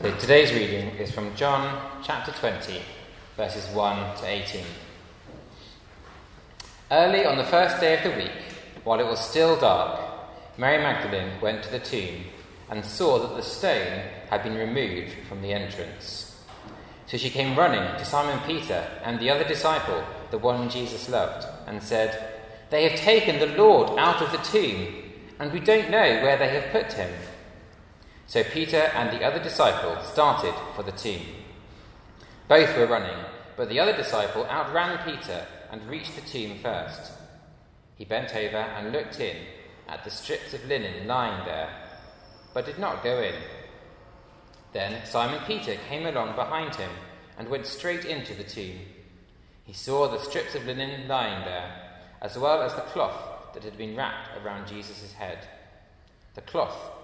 So today's reading is from John chapter 20, verses 1 to 18. Early on the first day of the week, while it was still dark, Mary Magdalene went to the tomb and saw that the stone had been removed from the entrance. So she came running to Simon Peter and the other disciple, the one Jesus loved, and said, They have taken the Lord out of the tomb, and we don't know where they have put him. So Peter and the other disciple started for the tomb. Both were running, but the other disciple outran Peter and reached the tomb first. He bent over and looked in at the strips of linen lying there, but did not go in. Then Simon Peter came along behind him and went straight into the tomb. He saw the strips of linen lying there, as well as the cloth that had been wrapped around Jesus' head. The cloth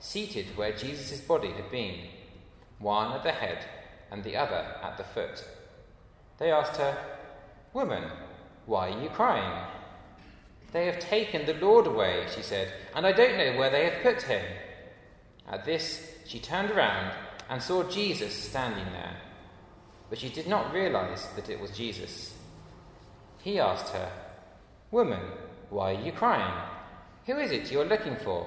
seated where Jesus' body had been, one at the head and the other at the foot. They asked her, Woman, why are you crying? They have taken the Lord away, she said, and I don't know where they have put him. At this, she turned around and saw Jesus standing there, but she did not realize that it was Jesus. He asked her, Woman, why are you crying? Who is it you are looking for?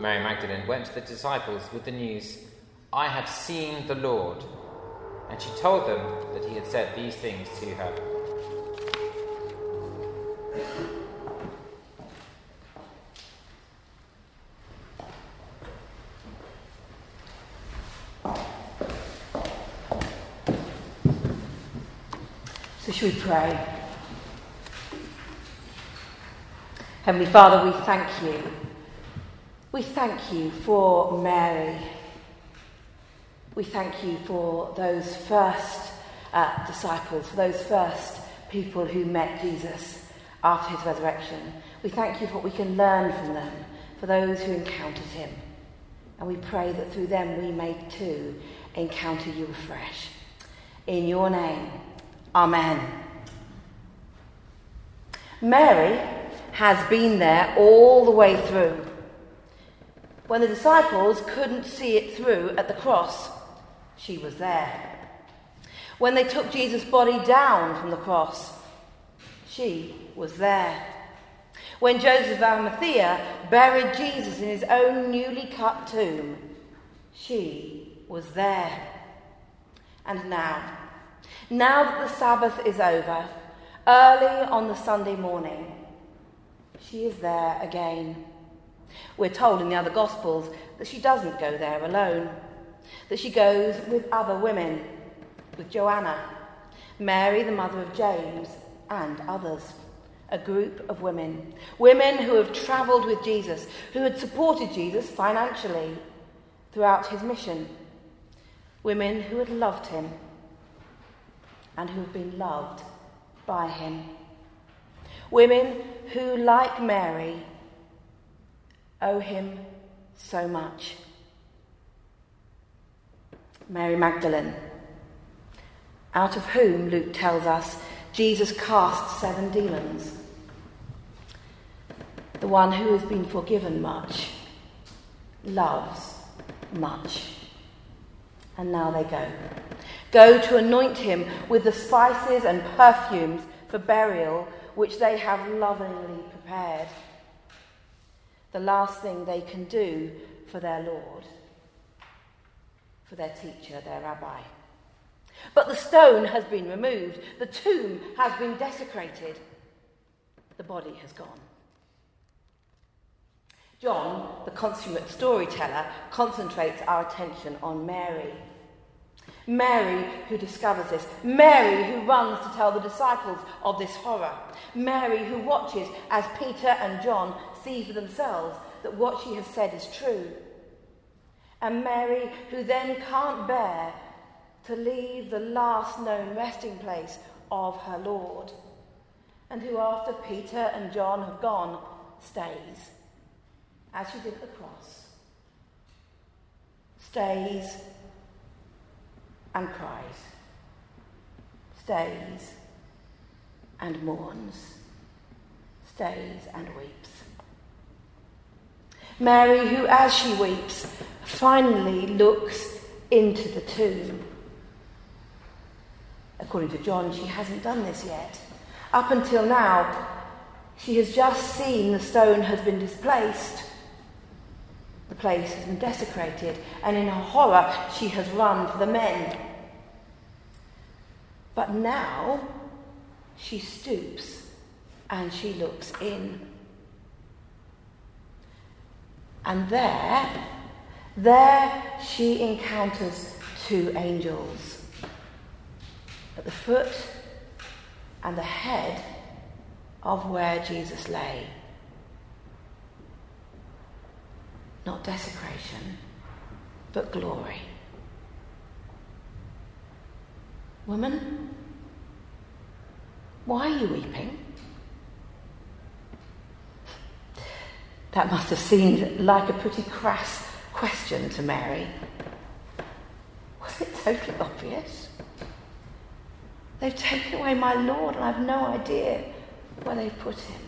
Mary Magdalene went to the disciples with the news, I have seen the Lord. And she told them that he had said these things to her. So, should we pray? Heavenly Father, we thank you we thank you for Mary. We thank you for those first uh, disciples, for those first people who met Jesus after his resurrection. We thank you for what we can learn from them, for those who encountered him. And we pray that through them we may too encounter you afresh. In your name, Amen. Mary has been there all the way through when the disciples couldn't see it through at the cross, she was there. When they took Jesus' body down from the cross, she was there. When Joseph of Arimathea buried Jesus in his own newly cut tomb, she was there. And now, now that the Sabbath is over, early on the Sunday morning, she is there again. We're told in the other Gospels that she doesn't go there alone, that she goes with other women, with Joanna, Mary, the mother of James, and others. A group of women. Women who have travelled with Jesus, who had supported Jesus financially throughout his mission. Women who had loved him and who have been loved by him. Women who, like Mary, owe him so much. Mary Magdalene, out of whom Luke tells us Jesus cast seven demons. The one who has been forgiven much loves much. And now they go. Go to anoint him with the spices and perfumes for burial which they have lovingly prepared the last thing they can do for their Lord. for their teacher, their rabbi. But the stone has been removed, the tomb has been desecrated, the body has gone. John, the consummate storyteller, concentrates our attention on Mary. Mary, who discovers this. Mary, who runs to tell the disciples of this horror. Mary, who watches as Peter and John see for themselves that what she has said is true. And Mary, who then can't bear to leave the last known resting place of her Lord, and who, after Peter and John have gone, stays, as she did at the cross, stays and cries, stays and mourns, stays and weeps. Mary, who as she weeps, finally looks into the tomb. According to John, she hasn't done this yet. Up until now, she has just seen the stone has been displaced. The place has been desecrated, and in her horror, she has run for the men. But now, she stoops and she looks in. And there, there she encounters two angels at the foot and the head of where Jesus lay. Not desecration, but glory. Woman, why are you weeping? That must have seemed like a pretty crass question to Mary. Was it totally obvious? They've taken away my Lord, and I've no idea where they've put him.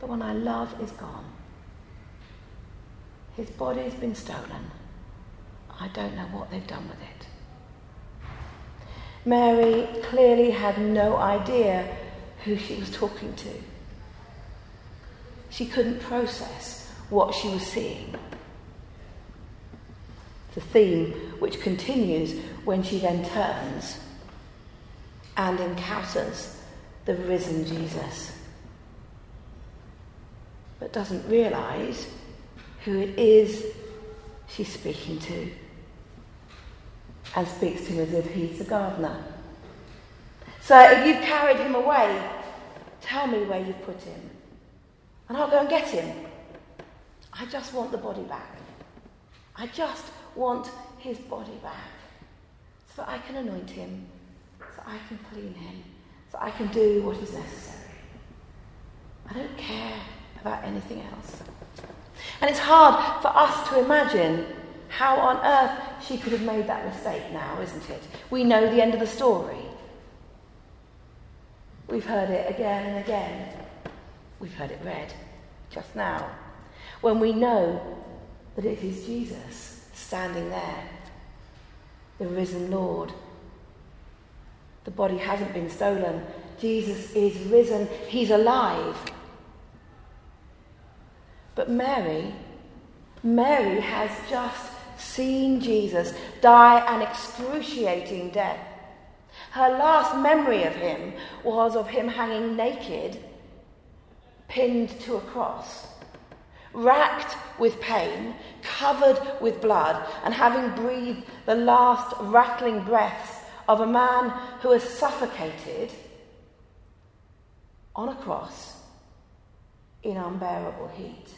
The one I love is gone. His body's been stolen. I don't know what they've done with it. Mary clearly had no idea who she was talking to. She couldn't process what she was seeing. The theme which continues when she then turns and encounters the risen Jesus, but doesn't realize who it is she's speaking to and speaks to him as if he's the gardener. So if you've carried him away, tell me where you've put him, and I'll go and get him. I just want the body back. I just want his body back so that I can anoint him, so I can clean him, so I can do what is necessary. I don't care about anything else. And it's hard for us to imagine how on earth she could have made that mistake now, isn't it? We know the end of the story. We've heard it again and again. We've heard it read just now. When we know that it is Jesus standing there, the risen Lord. The body hasn't been stolen. Jesus is risen. He's alive. But Mary, Mary has just seen Jesus die an excruciating death. Her last memory of him was of him hanging naked, pinned to a cross, racked with pain, covered with blood, and having breathed the last rattling breaths of a man who has suffocated on a cross in unbearable heat.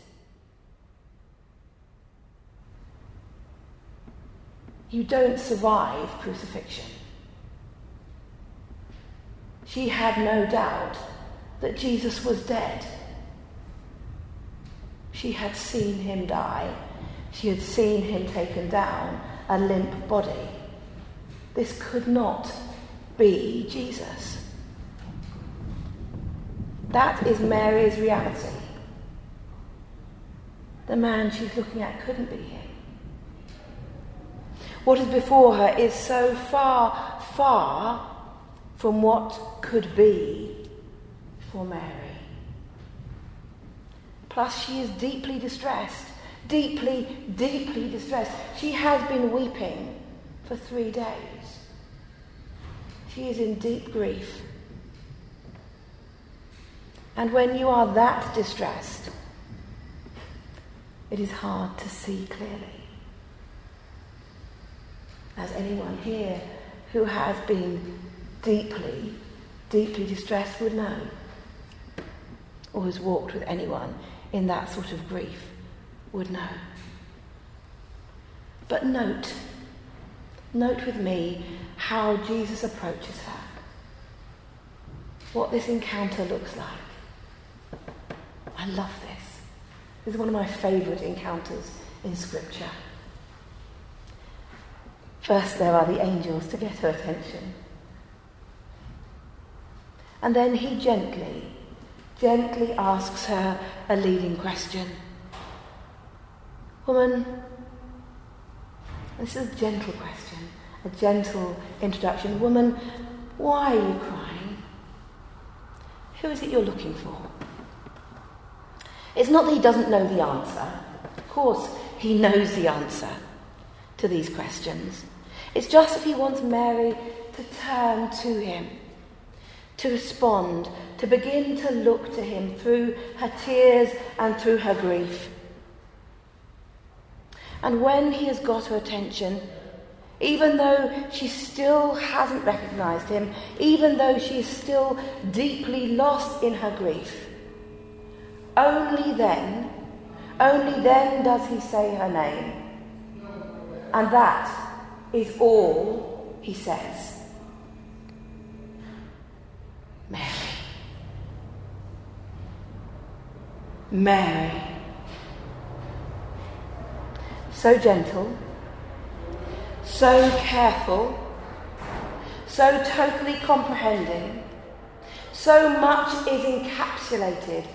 You don't survive crucifixion. She had no doubt that Jesus was dead. She had seen him die. She had seen him taken down, a limp body. This could not be Jesus. That is Mary's reality. The man she's looking at couldn't be him. What is before her is so far, far from what could be for Mary. Plus, she is deeply distressed deeply, deeply distressed. She has been weeping for three days. She is in deep grief. And when you are that distressed, it is hard to see clearly. As anyone here who has been deeply, deeply distressed would know, or has walked with anyone in that sort of grief would know. But note, note with me how Jesus approaches her, what this encounter looks like. I love this. This is one of my favourite encounters in Scripture. First, there are the angels to get her attention. And then he gently, gently asks her a leading question. Woman, this is a gentle question, a gentle introduction. Woman, why are you crying? Who is it you're looking for? It's not that he doesn't know the answer. Of course, he knows the answer to these questions. It's just that he wants Mary to turn to him, to respond, to begin to look to him through her tears and through her grief. And when he has got her attention, even though she still hasn't recognized him, even though she is still deeply lost in her grief, only then, only then does he say her name. And that is all he says. Mary. Mary. So gentle, so careful, so totally comprehending, so much is encapsulated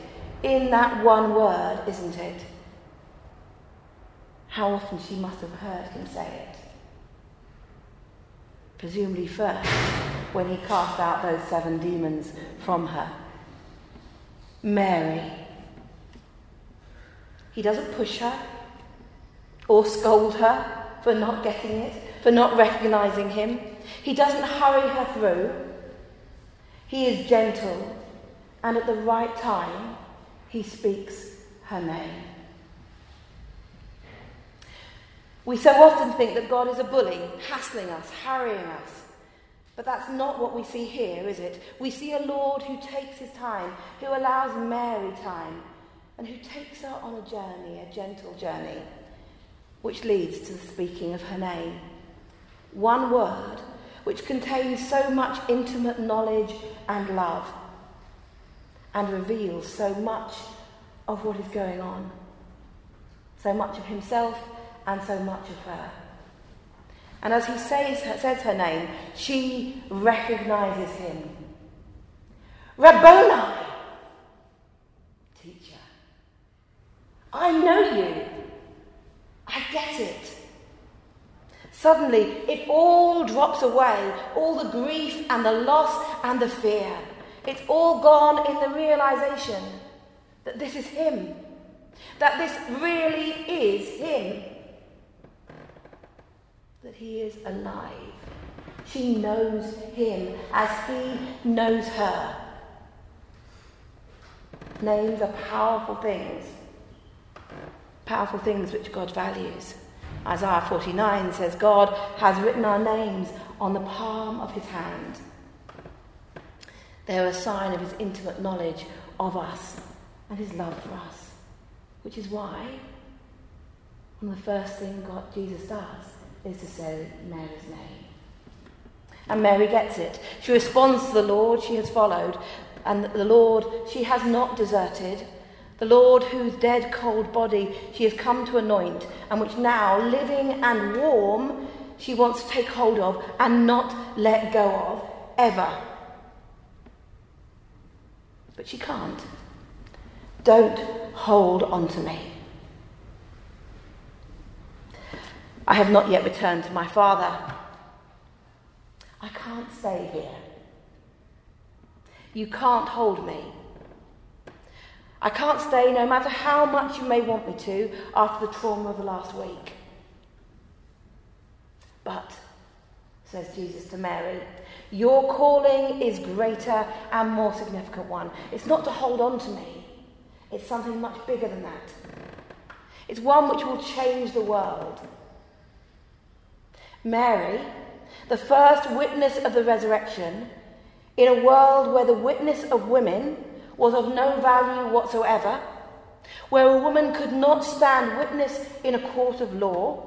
in that one word, isn't it? How often she must have heard him say it. Presumably, first, when he cast out those seven demons from her. Mary. He doesn't push her or scold her for not getting it, for not recognizing him. He doesn't hurry her through. He is gentle, and at the right time, he speaks her name. We so often think that God is a bully, hassling us, harrying us. But that's not what we see here, is it? We see a Lord who takes his time, who allows Mary time, and who takes her on a journey, a gentle journey, which leads to the speaking of her name. One word which contains so much intimate knowledge and love and reveals so much of what is going on, so much of himself and so much of her. And as he says, says her name, she recognizes him. Rabboni, teacher. I know you. I get it. Suddenly, it all drops away all the grief and the loss and the fear. It's all gone in the realization that this is Him, that this really is Him that he is alive. She knows him as he knows her. Names are powerful things, powerful things which God values. Isaiah 49 says, God has written our names on the palm of his hand. They're a sign of his intimate knowledge of us and his love for us, which is why, one of the first thing God Jesus does is say Mary's name. And Mary gets it. She responds to the Lord she has followed, and the Lord she has not deserted. The Lord, whose dead, cold body she has come to anoint, and which now, living and warm, she wants to take hold of and not let go of, ever. But she can't. Don't hold on to me. I have not yet returned to my father. I can't stay here. You can't hold me. I can't stay no matter how much you may want me to after the trauma of the last week. But, says Jesus to Mary, your calling is greater and more significant one. It's not to hold on to me, it's something much bigger than that. It's one which will change the world. Mary, the first witness of the resurrection, in a world where the witness of women was of no value whatsoever, where a woman could not stand witness in a court of law,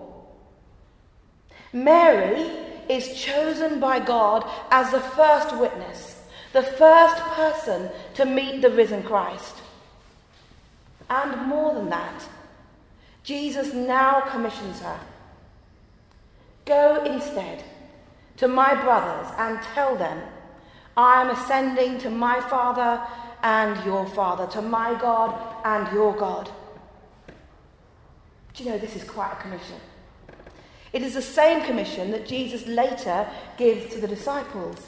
Mary is chosen by God as the first witness, the first person to meet the risen Christ. And more than that, Jesus now commissions her Go instead to my brothers and tell them, I am ascending to my Father and your Father, to my God and your God. Do you know this is quite a commission? It is the same commission that Jesus later gives to the disciples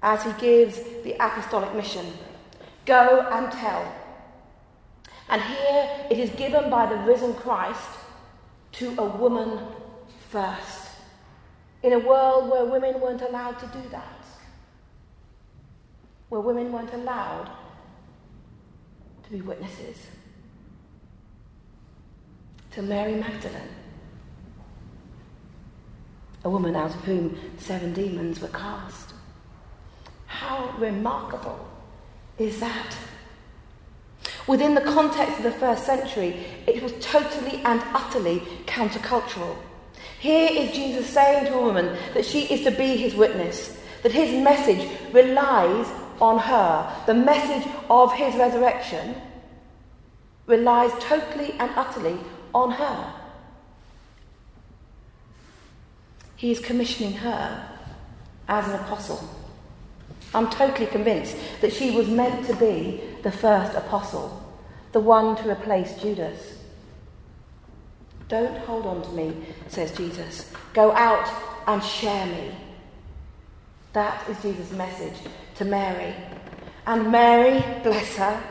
as he gives the apostolic mission go and tell. And here it is given by the risen Christ to a woman first, in a world where women weren't allowed to do that, where women weren't allowed to be witnesses. To Mary Magdalene, a woman out of whom seven demons were cast. How remarkable is that? Within the context of the first century, it was totally and utterly countercultural. Here is Jesus saying to a woman that she is to be his witness, that his message relies on her. The message of his resurrection relies totally and utterly on her. He is commissioning her as an apostle. I'm totally convinced that she was meant to be the first apostle, the one to replace Judas. Don't hold on to me, says Jesus. Go out and share me. That is Jesus' message to Mary. And Mary, bless her,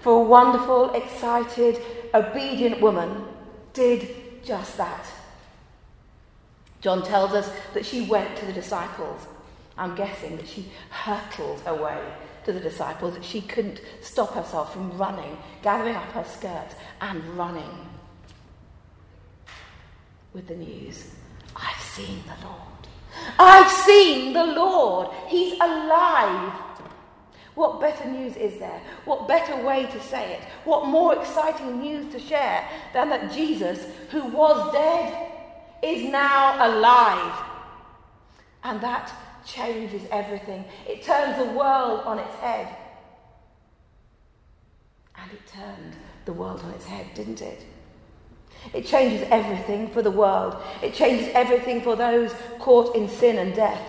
for a wonderful, excited, obedient woman, did just that. John tells us that she went to the disciples. I'm guessing that she hurtled her way to the disciples, that she couldn't stop herself from running, gathering up her skirts and running with the news I've seen the Lord. I've seen the Lord. He's alive. What better news is there? What better way to say it? What more exciting news to share than that Jesus, who was dead, is now alive? And that changes everything. It turns the world on its head. And it turned the world on its head, didn't it? It changes everything for the world. It changes everything for those caught in sin and death.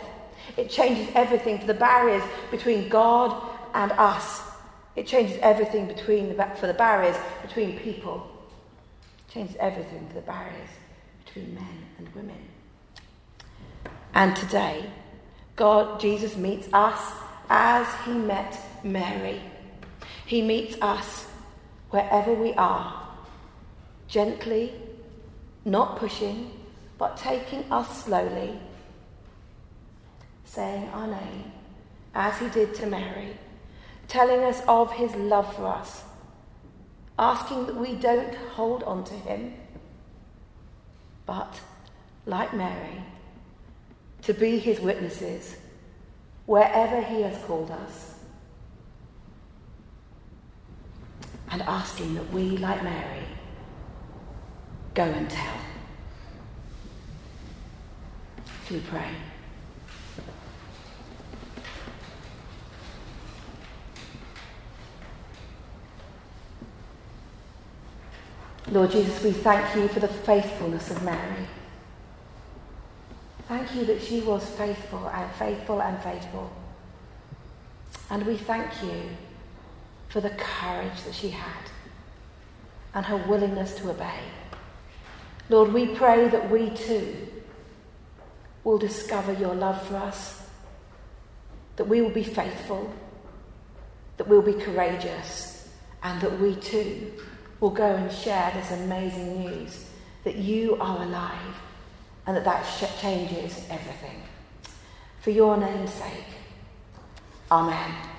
It changes everything for the barriers between God and us. It changes everything between the, for the barriers between people. It changes everything for the barriers between men and women. And today, God, Jesus meets us as he met Mary. He meets us wherever we are gently, not pushing, but taking us slowly, saying our name, as he did to Mary, telling us of his love for us, asking that we don't hold on to him, but, like Mary, to be his witnesses wherever he has called us. And asking that we, like Mary, Go and tell. Shall we pray? Lord Jesus, we thank you for the faithfulness of Mary. Thank you that she was faithful and faithful and faithful. And we thank you for the courage that she had and her willingness to obey. Lord, we pray that we too will discover your love for us, that we will be faithful, that we'll be courageous, and that we too will go and share this amazing news that you are alive and that that changes everything. For your name's sake, Amen.